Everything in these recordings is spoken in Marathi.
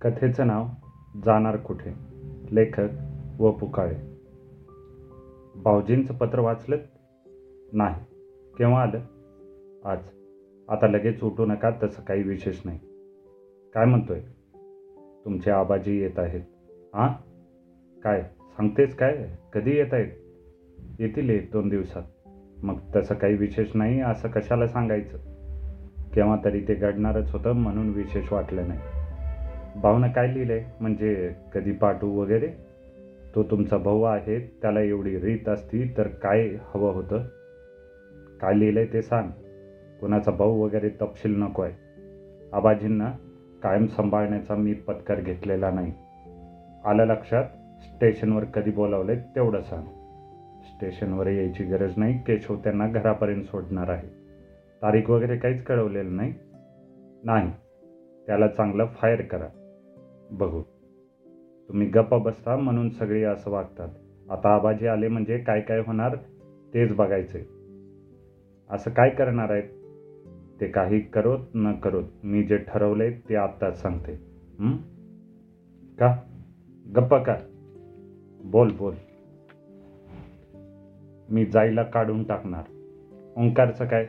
कथेचं नाव जाणार कुठे? लेखक व पुकाळे. भाऊजींचं पत्र वाचलं नाही. केव्हा आलं? आज. आता लगेच उठू नका तसं काही विशेष नाही. काय म्हणतोय? तुमचे आबाजी येत आहेत. हां काय? सांगतेस काय? कधी येत आहेत? येतील एक दोन दिवसात. मग तसं काही विशेष नाही असं कशाला सांगायचं? केव्हा तरी ते घडणारच होतं म्हणून विशेष वाटलं नाही. भाऊनं काय लिहिलंय? म्हणजे कधी पाठवू वगैरे? तो तुमचा भाऊ आहे त्याला एवढी रीत असती तर काय हवं होतं? काय लिहिलंय ते सांग. कुणाचा भाऊ वगैरे तपशील नको आहे. आबाजींना कायम सांभाळण्याचा मी पत्कर घेतलेला नाही. आलं लक्षात? स्टेशनवर कधी बोलावलंय तेवढं सांग. स्टेशनवर यायची गरज नाही. केशव त्यांना घरापर्यंत सोडणार आहे. तारीख वगैरे काहीच कळवलेलं नाही. नाही. त्याला चांगलं फायर करा. बघू. तुम्ही गप्प बसता म्हणून सगळे असं वागतात. आता आबाजी आले म्हणजे काय काय होणार तेच बघायचे असं काय करणार आहेत? ते काही करोत न करोत. मी जे ठरवले ते आत्ताच सांगते. का? गप्प का बोल बोल. मी जायला काढून टाकणार. ओंकारचं काय?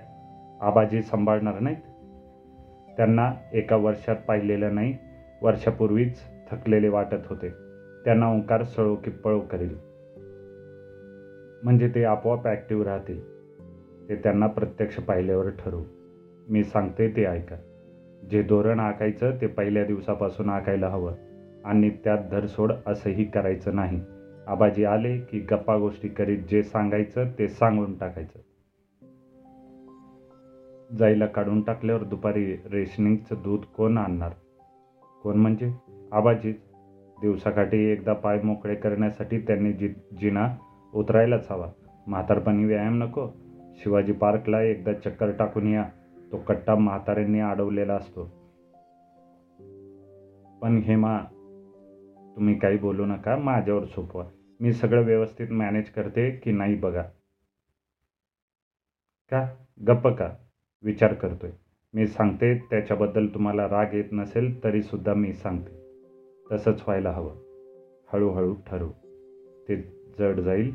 आबाजी सांभाळणार नाहीत? त्यांना एका वर्षात पाहिलेलं नाही. वर्षापूर्वीच थकलेले वाटत होते. त्यांना ओंकार सळो की पळो करेल. म्हणजे ते आपोआप ॲक्टिव्ह राहतील. ते त्यांना प्रत्यक्ष पाहिल्यावर ठरवू मी सांगते ते ऐका. जे धोरण आखायचं ते पहिल्या दिवसापासून आखायला हवं. आणि त्यात धरसोड असंही करायचं नाही. आबाजी आले की गप्पा गोष्टी करीत जे सांगायचं ते सांगून टाकायचं. जायला काढून टाकल्यावर दुपारी रेशनिंगचं दूध कोण आणणार? कोण म्हणजे? आबाजी दिवसाकाठी एकदा पाय मोकळे करण्यासाठी त्यांनी जि जिना उतरायलाच हवा. म्हातारपणी व्यायाम नको. शिवाजी पार्कला एकदा चक्कर टाकून या. तो कट्टा म्हाताऱ्यांनी अडवलेला असतो. पण हेमा तुम्ही काही बोलू नका. माझ्यावर सोपवा. मी सगळं व्यवस्थित मॅनेज करते की नाही बघा. का? गप्प का? विचार करतोय. मी सांगते त्याच्याबद्दल तुम्हाला राग येत नसेल तरीसुद्धा मी सांगते. तसंच व्हायला हवं. हळूहळू ठरवू. ते जड जाईल.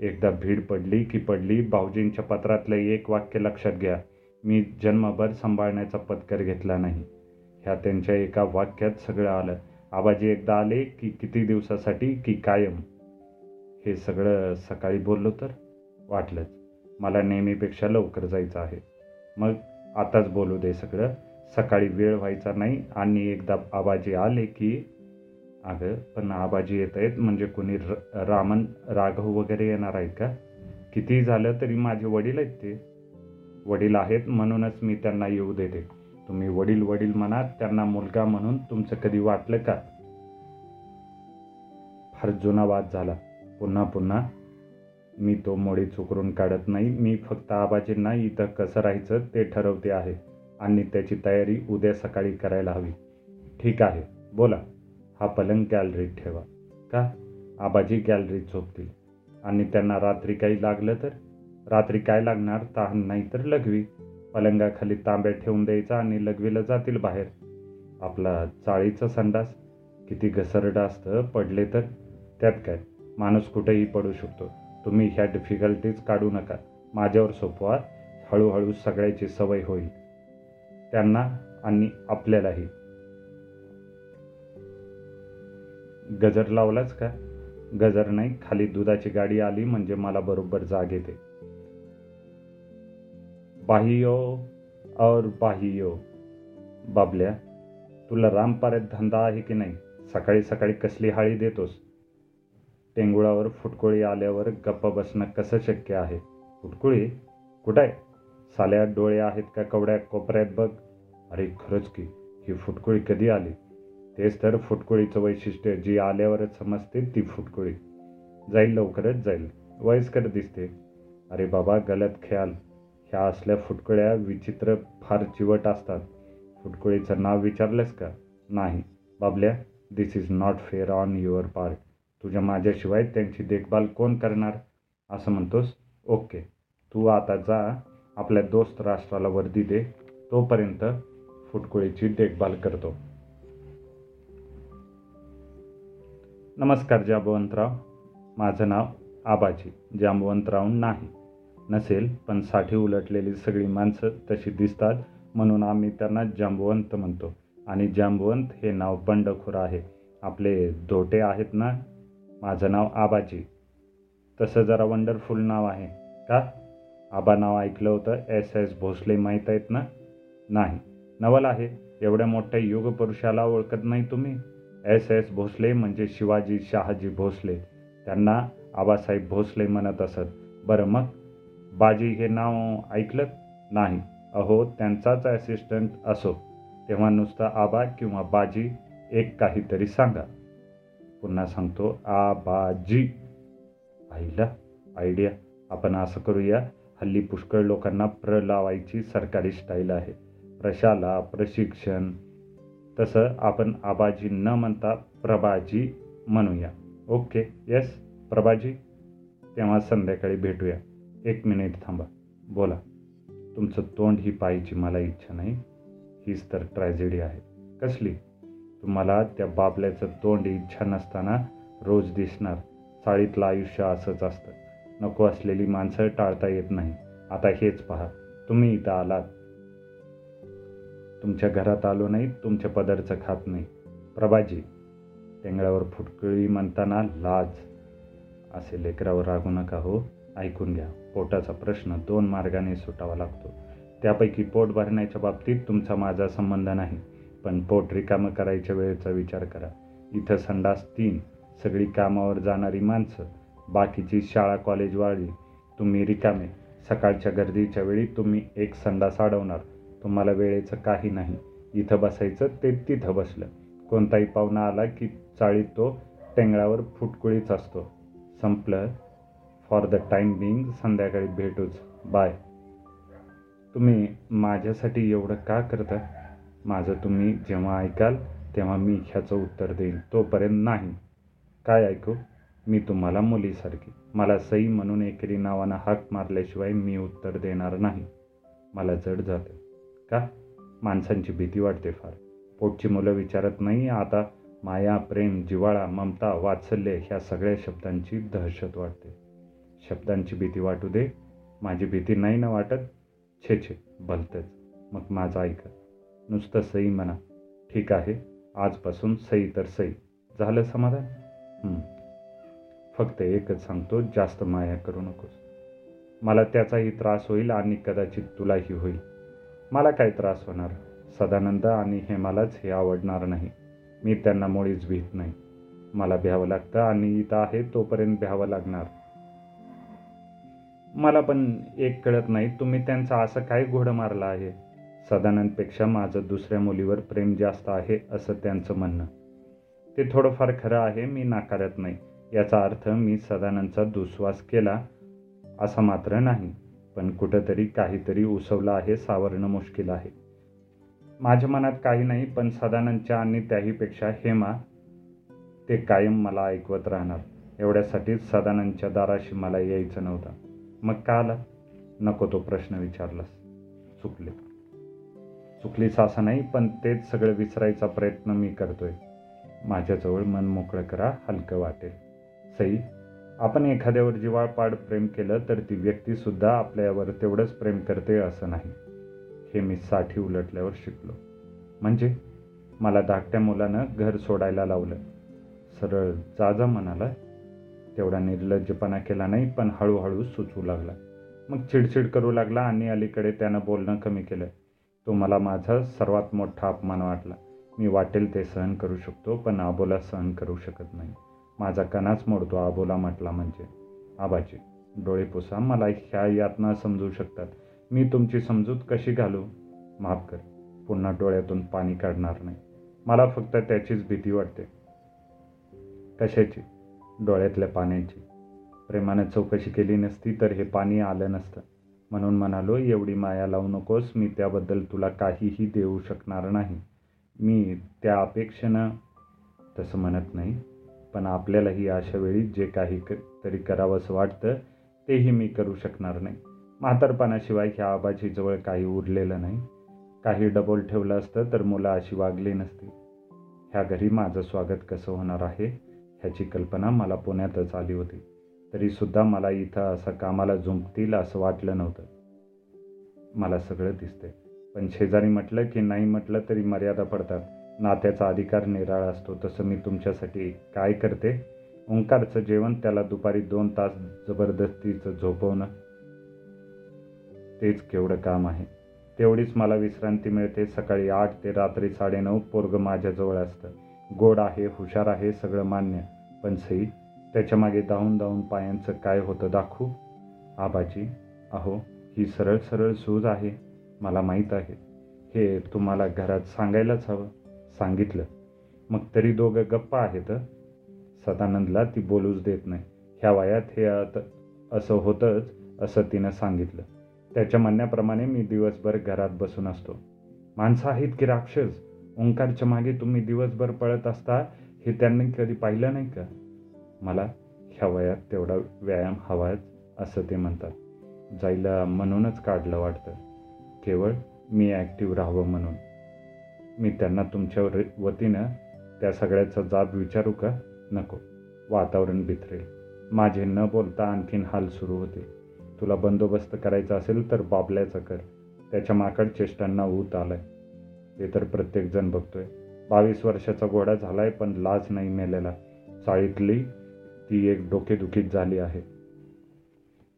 एकदा भीड पडली की पडली भाऊजींच्या पत्रातलं एक वाक्य लक्षात घ्या. मी जन्मभर सांभाळण्याचा पत्कर घेतला नाही. ह्या त्यांच्या एका वाक्यात सगळं आलं. आबाजी एकदा आले की किती दिवसासाठी की कायम? हे सगळं सकाळी बोललो तर? वाटलंच. मला नेहमीपेक्षा लवकर जायचं आहे. मग आताच बोलू दे सगळं. सकाळी वेळ व्हायचा नाही. आणि एकदा आबाजी आले की अगं पण आबाजी येत आहेत. म्हणजे कोणी र रामन राघव वगैरे येणार आहेत का? किती झालं तरी माझे वडील आहेत ते. वडील आहेत म्हणूनच मी त्यांना येऊ देते. तुम्ही वडील वडील म्हणा त्यांना मुलगा म्हणून तुमचं कधी वाटलं का? फार जुना वाद झाला. पुन्हा पुन्हा मी तो मोडी चुकरून काढत नाही. मी फक्त आबाजींना इथं कसं राहायचं ते ठरवते आहे आणि त्याची तयारी उद्या सकाळी करायला हवी. ठीक आहे बोला. हा पलंग गॅलरीत ठेवा. का? आबाजी गॅलरीत झोपतील. आणि त्यांना रात्री काही लागलं तर? रात्री काय लागणार? तहान नाही तर लघवी. पलंगाखाली तांब्या ठेवून द्यायचा आणि लघवीला जातील बाहेर. आपला चाळीचा संडास. किती घसरडा असतं पडले तर? त्यात काय? माणूस कुठेही पडू शकतो. तुम्ही ह्या डिफिकल्टीज काढू नका. माझ्यावर सोपवा. हळूहळू सगळ्याची सवय होईल. त्यांना आणि आपल्यालाही. गजर लावलाच का? गजर नाही खाली दुधाची गाडी आली म्हणजे मला बरोबर जाग येते. बाहियो और बाहियो. बाबल्या तुला रामपाऱ्यात धंदा आहे की नाही? सकाळी सकाळी कसली हाळी देतोस? टेंगुळावर फुटकुळी आल्यावर गप्प बसणं कसं शक्य आहे? फुटकुळी? कुठं? आहे साल्या डोळे आहेत का कवड्या कोपऱ्यात बघ. अरे खरंच की ही फुटकुळी कधी आली? तेच तर फुटकुळीचं वैशिष्ट्य जी आल्यावरच समजते ती फुटकुळी. जाईल लवकरच जाईल. वयस्कर दिसते. अरे बाबा गलत ख्याल. ह्या असल्या फुटकुळ्या विचित्र फार चिवट असतात. फुटकुळीचं नाव विचारलंस का? नाही. बाबल्या this is not fair on your part तुझ्या माझ्याशिवाय त्यांची देखभाल कोण करणार? असं म्हणतोस? ओके. तू आता जा आपल्या दोस्त राष्ट्राला वर्दी दे. तोपर्यंत फुटकुळीची देखभाल करतो. नमस्कार जांबवंतराव माझं नाव आबाजी. जांबवंतराव नाही. नसेल पण साठी उलटलेली सगळी माणसं तशी दिसतात म्हणून आम्ही त्यांना जांबवंत म्हणतो. आणि जांबवंत हे नाव बंडखोर आहे. आपले धोटे आहेत ना? माझं नाव आबाजी. तसं जरा वंडरफुल नाव आहे. का? आबा नाव ऐकलं होतं. एस एस भोसले माहीत आहेत ना? नाही. नवल आहे. एवढ्या मोठ्या युगपुरुषाला ओळखत नाही तुम्ही. एस एस भोसले म्हणजे शिवाजी शहाजी भोसले. त्यांना आबासाहेब भोसले म्हणत असत. बरं मग? बाजी हे नाव ऐकलं? नाही. अहो त्यांचाच ॲसिस्टंट असो. तेव्हा नुसतं आबा किंवा बाजी एक काहीतरी सांगा. पुन्हा सांगतो आबाजी आईला आयडिया आपण असं करूया हल्ली पुष्कळ लोकांना प्र लावायची सरकारी स्टाईल आहे. प्रशाला प्रशिक्षण. तसं आपण आबाजी न म्हणता प्रभाजी म्हणूया. Okay yes Prabhaji? तेव्हा संध्याकाळी भेटूया. एक मिनिट थांबा. बोला. तुमचं तोंड ही पाहायची मला इच्छा नाही. हीच तर ट्रॅजेडी आहे. कसली? तुम्हाला त्या बाबल्याचं तोंड इच्छा नसताना रोज दिसणार. चाळीतलं आयुष्य असंच असतं. नको असलेली माणसं टाळता येत नाही. आता हेच पहा. तुम्ही इथं आलात. तुमच्या घरात आलो नाही तुमच्या पदरचं खात नाही. प्रभाजी टेंगळ्यावर फुटकळी म्हणताना लाज. असे लेकरावर रागू नका हो. ऐकून घ्या. पोटाचा प्रश्न दोन मार्गाने सुटावा लागतो. त्यापैकी पोट भरण्याच्या बाबतीत तुमचा माझा संबंध नाही. पण पोट रिकामं करायच्या वेळेचा विचार करा. इथं संडास तीन सगळी कामावर जाणारी माणसं बाकीची शाळा कॉलेजवाळी तुम्ही रिकामे. सकाळच्या गर्दीच्या वेळी तुम्ही एक संडास अडवणार. तुम्हाला वेळेचं काही नाही. इथं बसायचं ते तिथं बसलं. कोणताही पाहुणा आला की चाळीत तो टेंगळावर फुटकुळीच असतो. संपलं. फॉर द टाईम बिंग संध्याकाळी भेटूच. बाय तुम्ही माझ्यासाठी एवढं का करता? माझं तुम्ही जेव्हा ऐकाल तेव्हा मी ह्याचं उत्तर देईन. तोपर्यंत नाही. काय ऐकू? मी तुम्हाला मुलीसारखी. मला सई म्हणून एकेरी नावानं हाक मारल्याशिवाय मी उत्तर देणार नाही. मला जड जातं. का? माणसांची भीती वाटते फार. पोटची मुलं विचारत नाही आता माया प्रेम जिवाळा ममता वात्सल्य ह्या सगळ्या शब्दांची दहशत वाटते. शब्दांची भीती वाटू दे. माझी भीती नाही ना वाटत? छे छे भलतंच. मग माझं ऐका. नुसतं सई म्हणा. ठीक आहे आजपासून सई तर सई. झालं समाधान? फक्त एकच सांगतो जास्त माया करू नकोस. मला त्याचाही त्रास होईल आणि कदाचित तुलाही होईल. मला काय त्रास होणार? सदानंद आणि हेमालाच हे आवडणार नाही. मी त्यांना मुळीच भीत नाही. मला भ्यावं लागतं आणि इथं आहे तोपर्यंत भ्यावं लागणार. मला पण एक कळत नाही तुम्ही त्यांचा असं काय घोडं मारला आहे? सदानंदपेक्षा माझं दुसऱ्या मुलीवर प्रेम जास्त आहे असं त्यांचं म्हणणं. ते थोडंफार खरं आहे मी नाकारत नाही. याचा अर्थ मी सदानंदचा दुस्वास केला असा मात्र नाही पण कुठंतरी काहीतरी उसवलं आहे सावरणं मुश्किल आहे. माझ्या मनात काही नाही पण सदानंदच्या आणि त्याहीपेक्षा हेमा ते कायम मला ऐकवत राहणार. एवढ्यासाठीच सदानंदच्या दाराशी मला यायचं नव्हतं. मग का आला? नको तो प्रश्न विचारलास. चुकले. चुकलीच असं नाही पण तेच सगळं विसरायचा प्रयत्न मी करतोय. माझ्याजवळ मन मोकळं करा हलकं वाटेल. सई आपण एखाद्यावर जिवाळपाड प्रेम केलं तर ती व्यक्तीसुद्धा आपल्यावर तेवढंच प्रेम करते असं नाही. हे मी साठी उलटल्यावर शिकलो. म्हणजे? मला धाकट्या मुलानं घर सोडायला लावलं. सरळ जाजा म्हणाला तेवढा निर्लज्जपणा केला नाही पण हळूहळू सुचवू लागला. मग चिडचिड करू लागला आणि अलीकडे त्यानं बोलणं कमी केलं. तो मला माझा सर्वात मोठा अपमान वाटला. मी वाटेल ते सहन करू शकतो पण आबोला सहन करू शकत नाही. माझा कणाच मोडतो आबोला म्हटला म्हणजे. आबाजी डोळे पुसा मला ह्या यातना समजू शकतात. मी तुमची समजूत कशी घालू? माफ कर पुन्हा डोळ्यातून पाणी काढणार नाही. मला फक्त त्याचीच भीती वाटते. कशाची? डोळ्यातल्या पाण्याची. प्रेमाने चौकशी केली नसती तर हे पाणी आलं नसतं. म्हणून म्हणालो एवढी माया लावू नकोस मी त्याबद्दल तुला काहीही देऊ शकणार नाही. मी त्या अपेक्षेनं तसं म्हणत नाही पण आपल्यालाही अशा वेळी जे काही क तरी करावंसं वाटतं तेही मी करू शकणार नाही. म्हातारपणाशिवाय ह्या आबाजीजवळ काही उरलेलं नाही. काही डबोल ठेवलं असतं तर मुलं अशी वागली नसती. ह्या घरी माझं स्वागत कसं होणार आहे ह्याची कल्पना मला पुण्यातच आली होती. तरीसुद्धा मला इथं असं कामाला झुंपतील असं वाटलं नव्हतं. मला सगळं दिसतंय. पण शेजारी म्हटलं की नाही म्हटलं तरी मर्यादा पडतात. नात्याचा अधिकार निराळा असतो. तसं मी तुमच्यासाठी काय करते? ओंकारचं जेवण त्याला दुपारी दोन तास जबरदस्तीचं झोपवणं तेच केवढं काम आहे. तेवढीच मला विश्रांती मिळते. सकाळी आठ ते रात्री साडेनऊ पोरग माझ्याजवळ असतं. गोड आहे हुशार आहे सगळं मान्य. पण सई त्याच्यामागे धावून धावून पायांचं काय होतं दाखवू? आबाजी अहो ही सरळ सरळ सूज आहे मला माहीत आहे. हे तुम्हाला घरात सांगायलाच हवं. सांगितलं. मग तरी दोघं गप्पा आहेत सदानंदला ती बोलूच देत नाही. ह्या वयात हे आता असं होतंच असं तिनं सांगितलं. त्याच्या म्हणण्याप्रमाणे मी दिवसभर घरात बसून असतो. माणसं आहेत की राक्षस? ओंकारच्या मागे तुम्ही दिवसभर पळत असता हे त्यांनी कधी पाहिलं नाही का? मला ह्या वयात तेवढा व्यायाम हवाच असं ते म्हणतात. जायला म्हणूनच काढलं वाटतं. केवळ मी ॲक्टिव्ह राहावं म्हणून. मी त्यांना तुमच्या वतीनं त्या सगळ्याचा जाब विचारू का? नको. वातावरण बिथरेल. माझे न बोलता आणखीन हाल सुरू होते तुला बंदोबस्त करायचा असेल तर बाबल्याचा कर. त्याच्या माकड चेष्टांना ऊत आलाय. ते तर प्रत्येकजण बघतोय. बावीस वर्षाचा घोडा झालाय पण लाज नाही मेलेला. चाळीतली ती एक डोकेदुखीत झाली आहे.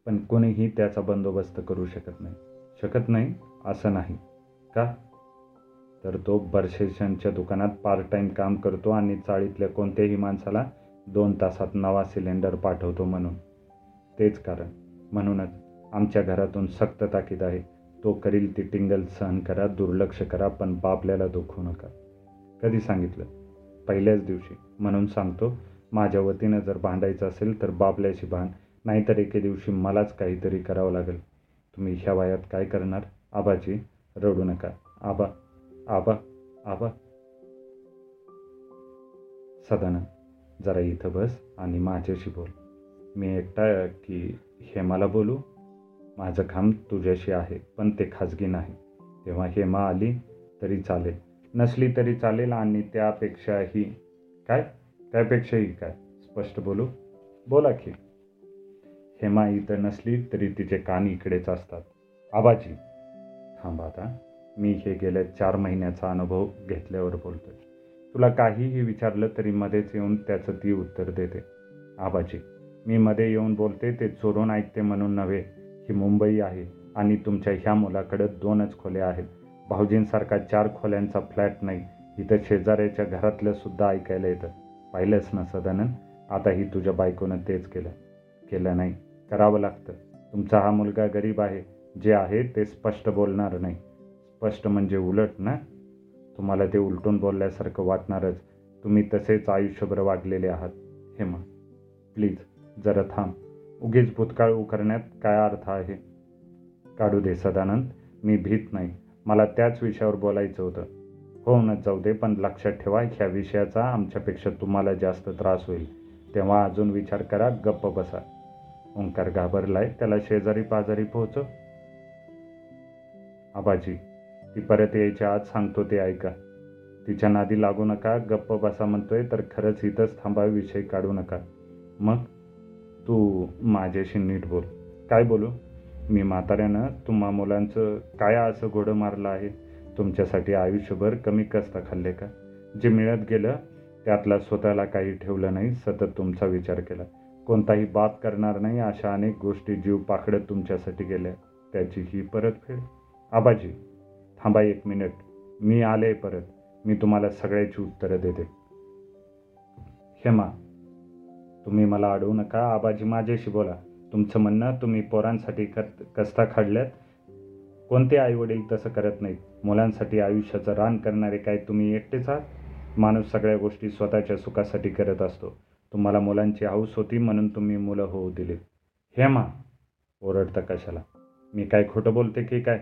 पण कोणीही त्याचा बंदोबस्त करू शकत नाही. शकत नाही असं नाही. का? तर तो बर्शेशनच्या दुकानात पार्ट टाईम काम करतो आणि चाळीतल्या कोणत्याही माणसाला दोन तासात नवा सिलेंडर पाठवतो म्हणून. तेच कारण. म्हणूनच आमच्या घरातून सक्त ताकीद आहे. तो करील ती टिंगल सहन करा दुर्लक्ष करा पण बापल्याला दुखू नका. कधी सांगितलं? पहिल्याच दिवशी. म्हणून सांगतो माझ्या वतीनं जर भांडायचं असेल तर बाबल्याशी भांड. नाहीतर एके दिवशी मलाच काहीतरी करावं लागेल. तुम्ही ह्या वयात काय करणार? आबाजी रडू नका. आबा आबा आबा. सदानंद जरा इथं बस आणि माझ्याशी बोल. मी एकटा की हेमाला बोलू? माझं काम तुझ्याशी आहे पण ते खाजगी नाही. तेव्हा हेमा आली तरी चालेल. नसली तरी चालेल आणि त्यापेक्षाही काय? त्यापेक्षाही काय? स्पष्ट बोलू? बोला की. हेमा इथं नसली तरी तिचे कान इकडेच असतात. आबाजी. थांबा आता. मी हे गेल्या चार महिन्याचा अनुभव घेतल्यावर बोलतोय. तुला काहीही विचारलं तरी मध्येच येऊन त्याचं ती उत्तर देते. आबाजी. मी मध्ये येऊन बोलते ते चोरून ऐकते म्हणून नव्हे. ही मुंबई आहे आणि तुमच्या ह्या मुलाकडे दोनच खोल्या आहेत. भाऊजींसारखा चार खोल्यांचा फ्लॅट नाही. इथं शेजाऱ्याच्या घरातलं सुद्धा ऐकायला येतं. पाहिलंस ना सदानंद. आताही तुझ्या बायकोनं तेच केलं. केलं नाही. करावं लागतं. तुमचा हा मुलगा गरीब आहे. जे आहे ते स्पष्ट बोलणार नाही. स्पष्ट म्हणजे उलट ना? तुम्हाला ते उलटून बोलल्यासारखं वाटणारच. तुम्ही तसेच आयुष्यभर वागलेले आहात. हेमा प्लीज जरा थांब. उगीच भूतकाळ उकरण्यात काय अर्थ आहे? काढू दे सदानंद. मी भीत नाही. मला त्याच विषयावर बोलायचं होतं. हो जाऊ दे पण लक्षात ठेवा ह्या विषयाचा आमच्यापेक्षा तुम्हाला जास्त त्रास होईल. तेव्हा अजून विचार करा गप्प बसा. ओंकार घाबरलाय त्याला शेजारी पाजारी पोहोचव. आबाजी ती परत यायच्या आज सांगतो ते ऐका. तिच्या नादी लागू नका गप्प बसा म्हणतोय तर खरंच इथंच थांबा विषय काढू नका. मग? तू माझ्याशी नीट बोल. काय बोलू? मी म्हाताऱ्यानं तुम्हा मुलांचं काय असं घोडं मारलं आहे? तुमच्यासाठी आयुष्यभर कमी कसता खाल्ले का? जे मिळत गेलं त्यातला स्वतःला काही ठेवलं नाही सतत तुमचा विचार केला. कोणताही बाप करणार नाही अशा अनेक गोष्टी जीव पाकडत तुमच्यासाठी गेल्या. त्याची ही परतफेड आबाजी थांबा एक मिनिट. मी आले परत. मी तुम्हाला सगळ्याची उत्तरं देते. हेमा तुम्ही मला अडवू नका. आबाजी माझ्याशी बोला. तुमचं म्हणणं तुम्ही पोरांसाठी कत कस्ता खाडल्यात कोणते आईवडील तसं करत नाहीत? मुलांसाठी आयुष्याचं रान करणारे काय तुम्ही एकटेच आहात? माणूस सगळ्या गोष्टी स्वतःच्या सुखासाठी करत असतो. तुम्हाला मुलांची हौस होती म्हणून तुम्ही मुलं होऊ दिलीत. हेमा ओरडतं कशाला? मी काय खोटं बोलते की काय?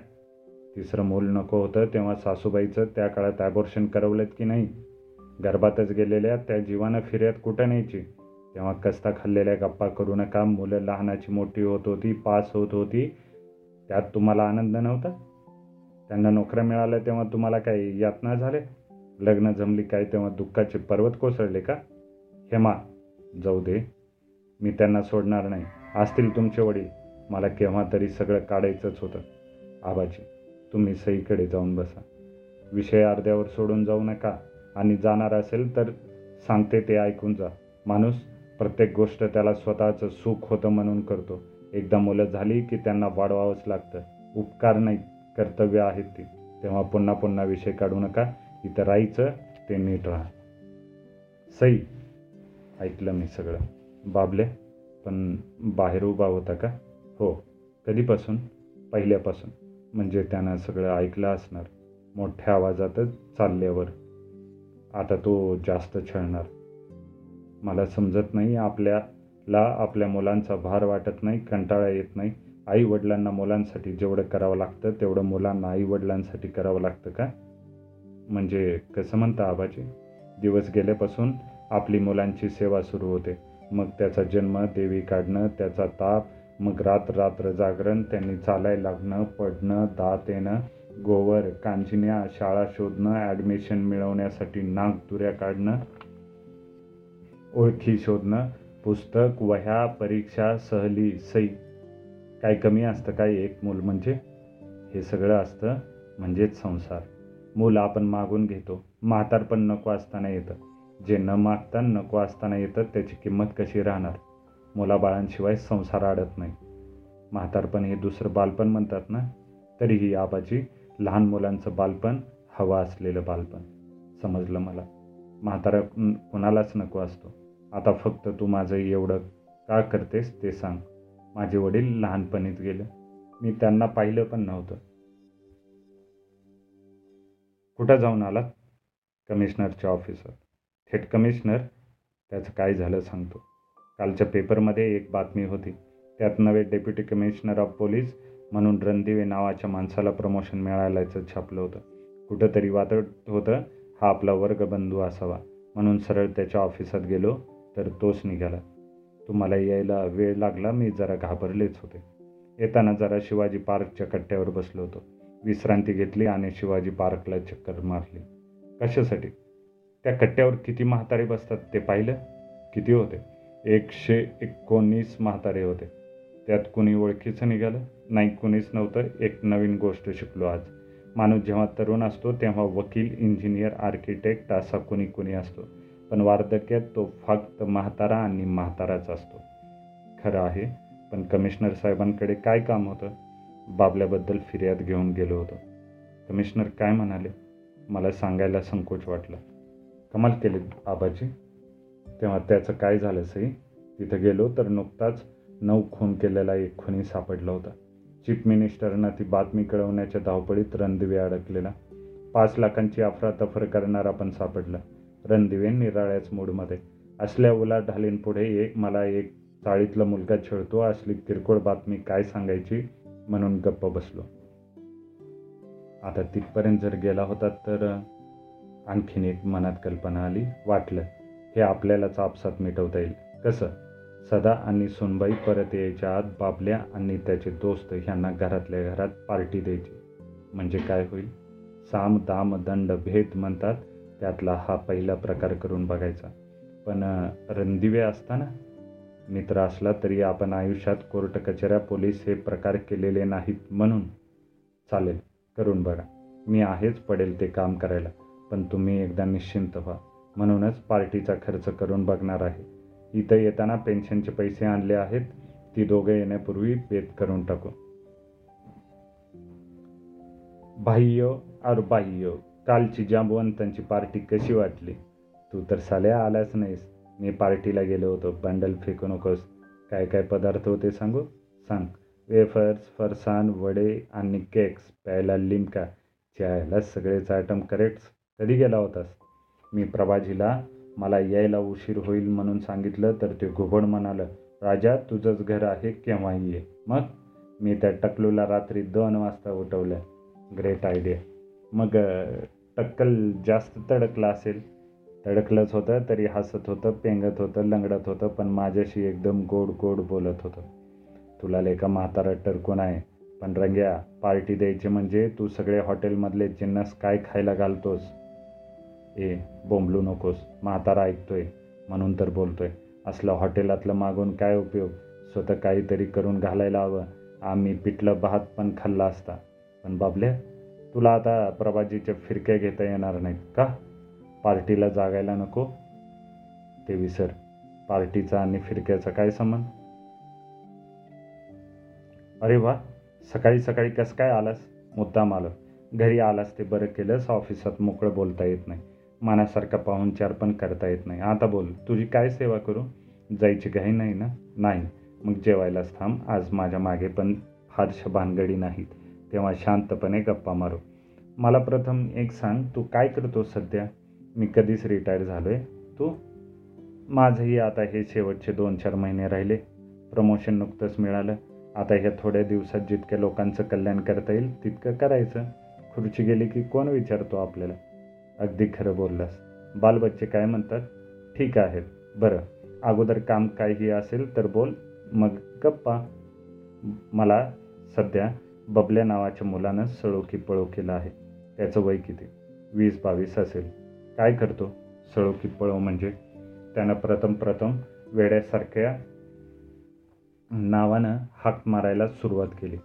तिसरं मूल नको होतं तेव्हा सासूबाईचं त्या काळात ॲबॉर्शन करवलेत की नाही? गर्भातच गेलेल्या त्या जीवानं फिर्यात कुठं न्यायची? तेव्हा कस्ता खाल्लेल्या गप्पा करू नका. मुलं लहानाची मोठी होत होती पास होत होती. त्यात तुम्हाला आनंद नव्हता? त्यांना नोकऱ्या मिळाल्या तेव्हा तुम्हाला काही यातना झाले लग्न जमली काय तेव्हा दुःखाचे पर्वत कोसळले का? हेमा जाऊ दे. मी त्यांना सोडणार नाही. असतील तुमचे वडील. मला केव्हा तरी सगळं काढायचंच होतं. आबाजी तुम्ही सईकडे जाऊन बसा. विषय अर्ध्यावर सोडून जाऊ नका. आणि जाणार असेल तर सांगते ते ऐकून जा. माणूस प्रत्येक गोष्ट त्याला स्वतःचं सुख होतं म्हणून करतो. एकदा मुलं झाली की त्यांना वाढवावंच लागतं. उपकार नाही कर्तव्य आहेत ती. तेव्हा पुन्हा पुन्हा विषय काढू नका. इथं राहायचं ते नीट राहा. सई ऐकलं मी सगळं. बाबले पण बाहेर उभा होता का? हो कधीपासून? पहिल्यापासून. म्हणजे त्यानं सगळं ऐकलं असणार. मोठ्या आवाजातच चालल्यावर. आता तो जास्त छळणार. मला समजत नाही आपल्या ला आपल्या मुलांचा भार वाटत नाही कंटाळा येत नाही. आई वडिलांना मुलांसाठी जेवढं करावं लागतं तेवढं मुलांना आई वडिलांसाठी करावं लागतं का? म्हणजे कसं म्हणता आबाजी? दिवस गेल्यापासून आपली मुलांची सेवा सुरू होते. मग त्याचा जन्म देवी काढणं त्याचा ताप मग रात रात्र जागरण त्यांनी चालायला लागणं पडणं दात येणं गोवर कांजिन्या शाळा शोधणं ॲडमिशन मिळवण्यासाठी नाक दुऱ्या काढणं ओळखी शोधणं पुस्तक वह्या परीक्षा सहली सई. काय कमी असतं काय एक मूल म्हणजे? हे सगळं असतं म्हणजेच संसार. मूल आपण मागून घेतो. म्हातारपण नको असताना येतं. जे न मागता नको असताना येतं त्याची किंमत कशी राहणार? मुलाबाळांशिवाय संसार अडत नाही. म्हातारपण हे दुसरं बालपण म्हणतात ना? तरीही आबाजी लहान मुलांचं बालपण हवं असलेलं बालपण. समजलं मला? म्हातारा कुणालाच नको असतो. आता फक्त तू माझं एवढं का करतेस ते सांग. माझे वडील लहानपणीच गेले. मी त्यांना पाहिलं पण नव्हतं. कुठं जाऊन आलात? कमिशनरच्या ऑफिसर थेट कमिशनर त्याचं काय झालं सांगतो. कालच्या पेपरमध्ये एक बातमी होती. त्यात नवे डेप्युटी कमिशनर ऑफ पोलीस म्हणून रणदिवे नावाच्या माणसाला प्रमोशन मिळाल्याचं छापलं होतं. कुठंतरी वाटत होतं हा आपला वर्गबंधू असावा म्हणून सरळ त्याच्या ऑफिसात गेलो. तर तोच निघाला. तुम्हाला यायला वेळ लागला? मी जरा घाबरलेच होते. येताना जरा शिवाजी पार्कच्या कट्ट्यावर बसलो होतो. विश्रांती घेतली आणि शिवाजी पार्कला चक्कर मारली. कशासाठी? त्या कट्ट्यावर किती म्हातारे बसतात ते पाहिलं? किती होते? एकशे एकोणीस म्हातारे होते. त्यात कुणी ओळखीचं निघालं? नाही कुणीच नव्हतं. एक नवीन गोष्ट शिकलो आज. माणूस जेव्हा तरुण असतो तेव्हा वकील इंजिनियर आर्किटेक्ट असा कुणी कुणी असतो. पण वार्धक्यात तो फक्त म्हातारा आणि म्हाताराच असतो. खरं आहे पण कमिशनर साहेबांकडे काय काम होतं? बाबल्याबद्दल फिर्याद घेऊन गेलो होतो. कमिशनर काय म्हणाले? मला सांगायला संकोच वाटला. कमाल केली आबाजी. तेव्हा त्याचं काय झालं सई? तिथं गेलो तर नुकताच नऊ खून केलेला एक खुनी सापडला होता. चीफ मिनिस्टरनं ती बातमी कळवण्याच्या धावपळीत रणदिवे अडकलेला. पाच लाखांची अफरातफर करणारा पण सापडला. रणदिवे निराळ्याच मूडमध्ये. असल्या उलाढालींपुढे एक मला एक चाळीतला मुलगा छळतो असली किरकोळ बातमी काय सांगायची म्हणून गप्प बसलो. आता तिथपर्यंत जर गेला होता तर आणखीन एक मनात कल्पना आली. वाटलं हे आपल्यालाच आपसात मिटवता येईल. कसं? सदा आणि सोनबाई परत यायच्या आत बाबल्या आणि त्याचे दोस्त ह्यांना घरातल्या घरात पार्टी द्यायची. म्हणजे काय होईल? साम दाम दंड भेद म्हणतात. त्यातला हा पहिला प्रकार करून बघायचा. पण रणदिवे असताना मित्र असला तरी आपण आयुष्यात कोर्ट कचऱ्या पोलीस हे प्रकार केलेले नाहीत म्हणून चालेल करून बघा. मी आहेच पडेल ते काम करायला पण तुम्ही एकदा निश्चिंत व्हा. म्हणूनच पार्टीचा खर्च करून बघणार आहे. इथं येताना पेन्शनचे पैसे आणले आहेत ती दोघं येण्यापूर्वी पेत करून टाकू. बाह्य और बाह्य. कालची जांबवंतांची पार्टी कशी वाटली? तू तर साल्या आलाच नाहीस. मी पार्टीला गेलो होतो. बंडल फेकू नकोस. काय काय पदार्थ होते सांगू? सांग. वेफर्स फरसान वडे आणि केक्स. प्यायला लिमका. चायला सगळेच आयटम करेक्ट कधी गेला होतास? मी प्रभाजीला मला यायला उशीर होईल म्हणून सांगितलं तर ते घुबड म्हणालं राजा तुझंच घर आहे केव्हाही ये? मग? मी त्या टकलूला रात्री दोन वाजता उठवलं. ग्रेट आयडिया मग टक्कल जास्त तडकलं असेल तडकलंच होतं तरी हसत होतं पेंगत होतं लंगडत होतं पण माझ्याशी एकदम गोड गोड बोलत होतं. तुला लेखा म्हातारा टरकून आहे? पण रंग्या पार्टी द्यायची म्हणजे तू सगळे हॉटेलमधले जिन्नस काय खायला घालतोस? ए बोंबलू नकोस. म्हातारा ऐकतोय. म्हणून तर बोलतोय. असलं हॉटेलातलं मागून काय उपयोग? स्वतः काहीतरी करून घालायला हवं. आम्ही पिठलं भात पण खाल्ला असता. पण बाबल्या तुला आता प्रभाजीच्या फिरक्या घेता येणार नाहीत का? पार्टीला जागायला नको. ते विसर. पार्टीचा आणि फिरक्याचा काय संबंध? अरे वा सकाळी सकाळी कसं काय आलास? मुद्दाम आलं. घरी आलास ते बरं केलंस ऑफिसात मोकळं बोलता येत नाही. मनासारखा पाहुणचार पण करता येत नाही. आता बोल तुझी काय सेवा करू? जायची घाई नाही ना? नाही. मग जेवायलाच थांब. आज माझ्या मागे पण फारशा भानगडी नाहीत. तेव्हा शांतपणे गप्पा मारू. मला प्रथम एक सांग तू काय करतो सध्या? मी कधीच रिटायर झालो आहे तू? माझंही आता हे शेवटचे दोन चार महिने राहिले. प्रमोशन नुकतंच मिळालं. आता ह्या थोड्या दिवसात जितक्या लोकांचं कल्याण करता येईल तितकं करायचं. खुर्ची गेली की कोण विचारतो आपल्याला? अगदी खरं बोललास. बालबच्चे काय म्हणतात? ठीक आहे बरं. अगोदर काम काही असेल तर बोल. मग गप्पा. मला सध्या बबल्या नावाच्या मुलानं सळोखी पळो केला आहे. त्याचं वय किती? वीस बावीस असेल. काय करतो? सळोखी पळो म्हणजे? त्यानं प्रथम प्रथम वेड्यासारख्या नावानं हाक मारायला सुरुवात केली.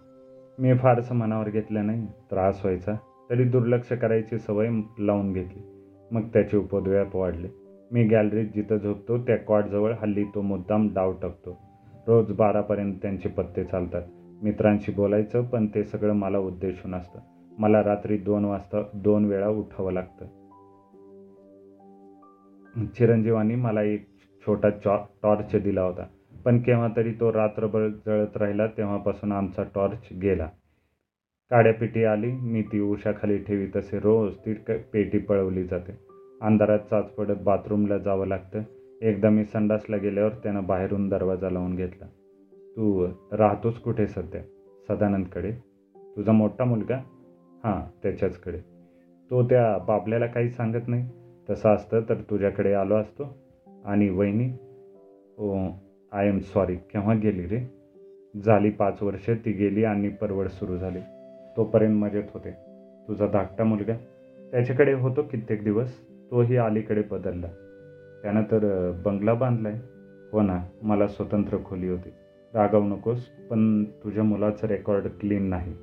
मी फारसं मनावर घेतलं नाही. त्रास व्हायचा. तरी दुर्लक्ष करायची सवय लावून घेतली. मग त्याचे उपद्व्याप वाढले. मी गॅलरीत जिथं झोपतो त्या क्वाडजवळ हल्ली तो मुद्दाम डाव टाकतो रोज बारापर्यंत त्यांचे पत्ते चालतात. मित्रांशी बोलायचं पण ते सगळं मला उद्देशून असतं. मला रात्री दोन वाजता दोन वेळा उठावं लागतं. चिरंजीवानी मला एक छोटा चॉ टॉर्च दिला होता. पण केव्हा तरी तो रात्रभर जळत राहिला तेव्हापासून आमचा टॉर्च गेला. काड्यापेटी आली मी ती उशाखाली ठेवी तसे रोज ती पेटी पळवली जाते. अंधारात चाच पडत बाथरूमला जावं लागतं. एकदा मी संडासला गेल्यावर त्यानं बाहेरून दरवाजा लावून घेतला. तू राहतोस कुठे सध्या? सदानंदकडे. तुझा मोठा मुलगा? हां त्याच्याचकडे. तो त्या बाबल्याला काही सांगत नाही. तसं असतं तर तुझ्याकडे आलो असतो. आणि वहिनी ओ आय एम सॉरी केव्हा गेली रे? झाली पाच वर्ष ती गेली आणि परवड सुरू झाली. तोपर्यंत मजेत होते. तुझा धाकटा मुलगा? त्याच्याकडे होतो कित्येक दिवस. तोही अलीकडे बदलला. त्यानं तर बंगला बांधलाय. हो ना मला स्वतंत्र खोली होती. रागावू नकोस पण तुझ्या मुलाचं रेकॉर्ड क्लीन नाही.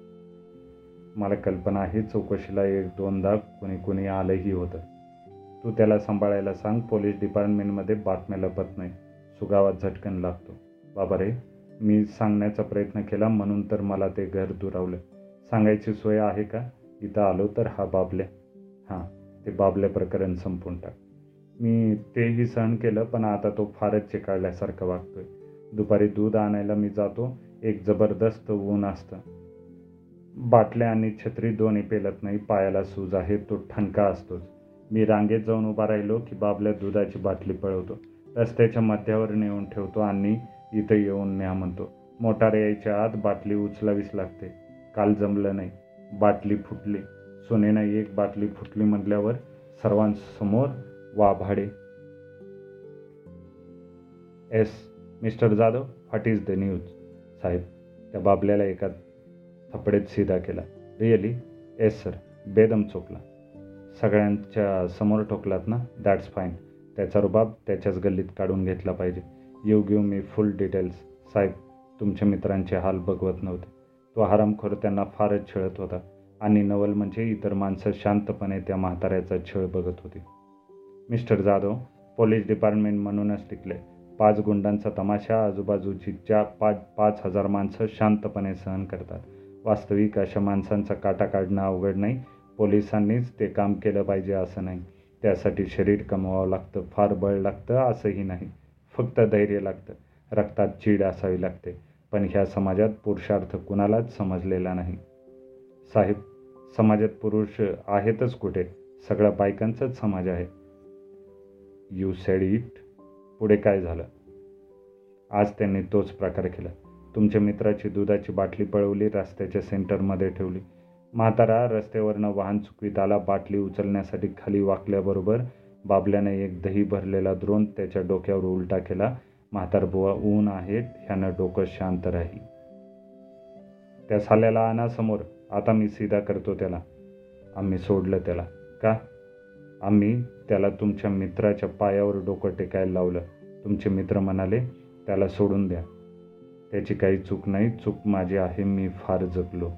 मला कल्पना आहे चौकशीला एक दोनदा कोणी कोणी आलंही होतं. तू त्याला सांभाळायला सांग पोलीस डिपार्टमेंटमध्ये बातम्या लपत नाही. सुगावात झटकन लागतो. बाबा रे मी सांगण्याचा प्रयत्न केला म्हणून तर मला ते घर दुरावलं. सांगायची सोय आहे का? इथं आलो तर हा बाबल्या. हां ते बाबल्या प्रकरण संपून टाक. मी तेही सहन केलं पण आता तो फारच चिकाळल्यासारखं वागतोय. दुपारी दूध आणायला मी जातो. एक जबरदस्त ऊन असतं. बाटल्या आणि छत्री दोन्ही पेलत नाही पायाला सूज आहे तो ठणका असतोच. मी रांगेत जाऊन उभा राहिलो की बाबल्या दुधाची बाटली पळवतो. रस्त्याच्या मध्यावर नेऊन ठेवतो आणि इथं येऊन न्या म्हणतो मोटार यायच्या आत बाटली उचलावीच लागते. काल जमलं नाही. बाटली फुटली. सोनेनं एक बाटली फुटली म्हटल्यावर सर्वांसमोर वाभाडे. Yes. Mister Jadhav what is the news साहेब त्या बाबल्याला एका थपडेत सीधा केला. रिअली येस सर बेदम चोकला सगळ्यांच्या समोर ठोकलात ना? दॅट्स फाईन त्याचा रुबाब त्याच्याच गल्लीत काढून घेतला पाहिजे. You give me full details साहेब तुमच्या मित्रांचे हाल बघवत नव्हते. तो हरामखोर त्यांना फारच छळत होता. आणि नवल म्हणजे इतर माणसं शांतपणे त्या म्हाताऱ्याचा छळ बघत होती. मिस्टर जाधव पोलीस डिपार्टमेंट म्हणूनच टिकले. पाच गुंडांचा तमाशा आजूबाजूची ज्या पाच पाच हजार माणसं शांतपणे सहन करतात. वास्तविक अशा माणसांचा काटा काढणं अवघड नाही. पोलिसांनीच ते काम केलं पाहिजे असं नाही. त्यासाठी शरीर कमवावं लागतं फार बळ लागतं असंही नाही. फक्त धैर्य लागतं. रक्तात चीड असावी लागते. पण ह्या समाजात पुरुषार्थ कुणालाच समजलेला नाही. साहेब समाजात पुरुष आहेतच कुठे? सगळ्या बायकांचाच समाज आहे. यू सेड इट पुढे काय झालं? आज त्यांनी तोच प्रकार केला. तुमच्या मित्राची दुधाची बाटली पळवली रस्त्याच्या सेंटरमध्ये ठेवली. म्हातारा रस्त्यावरनं वाहन चुकवीत आला बाटली उचलण्यासाठी खाली वाकल्याबरोबर बाबल्याने एक दही भरलेला द्रोण त्याच्या डोक्यावर उलटा केला. म्हातारबुवा ऊन आहेत ह्यानं डोकं शांत राहील त्या साल्याला आणा समोर. आता मी सीधा करतो त्याला. आम्ही सोडलं त्याला. का? आम्ही त्याला तुमच्या मित्राच्या पायावर डोकं टेकायला लावलं. तुमचे मित्र म्हणाले त्याला सोडून द्या. त्याची काही चूक नाही. चूक माझी आहे. मी फार जगलो.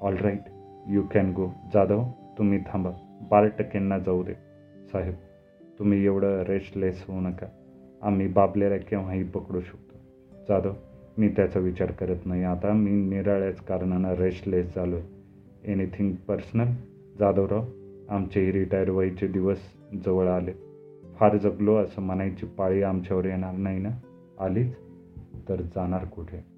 All right you can go Jadhav तुम्ही थांबा. बारा टक्क्यांना जाऊ दे. साहेब तुम्ही एवढं रेस्टलेस होऊ नका. आम्ही बाबलेला केव्हाही पकडू शकतो. जाधव मी त्याचा विचार करत नाही. आता मी निराळ्याच कारणानं रेस्टलेस झालो आहे एनिथिंग पर्सनल जाधवराव आमचेही रिटायर व्हायचे दिवस जवळ आले. फार जगलो असं म्हणायची पाळी आमच्यावर येणार नाही ना? आलीच? तर जाणार कुठे?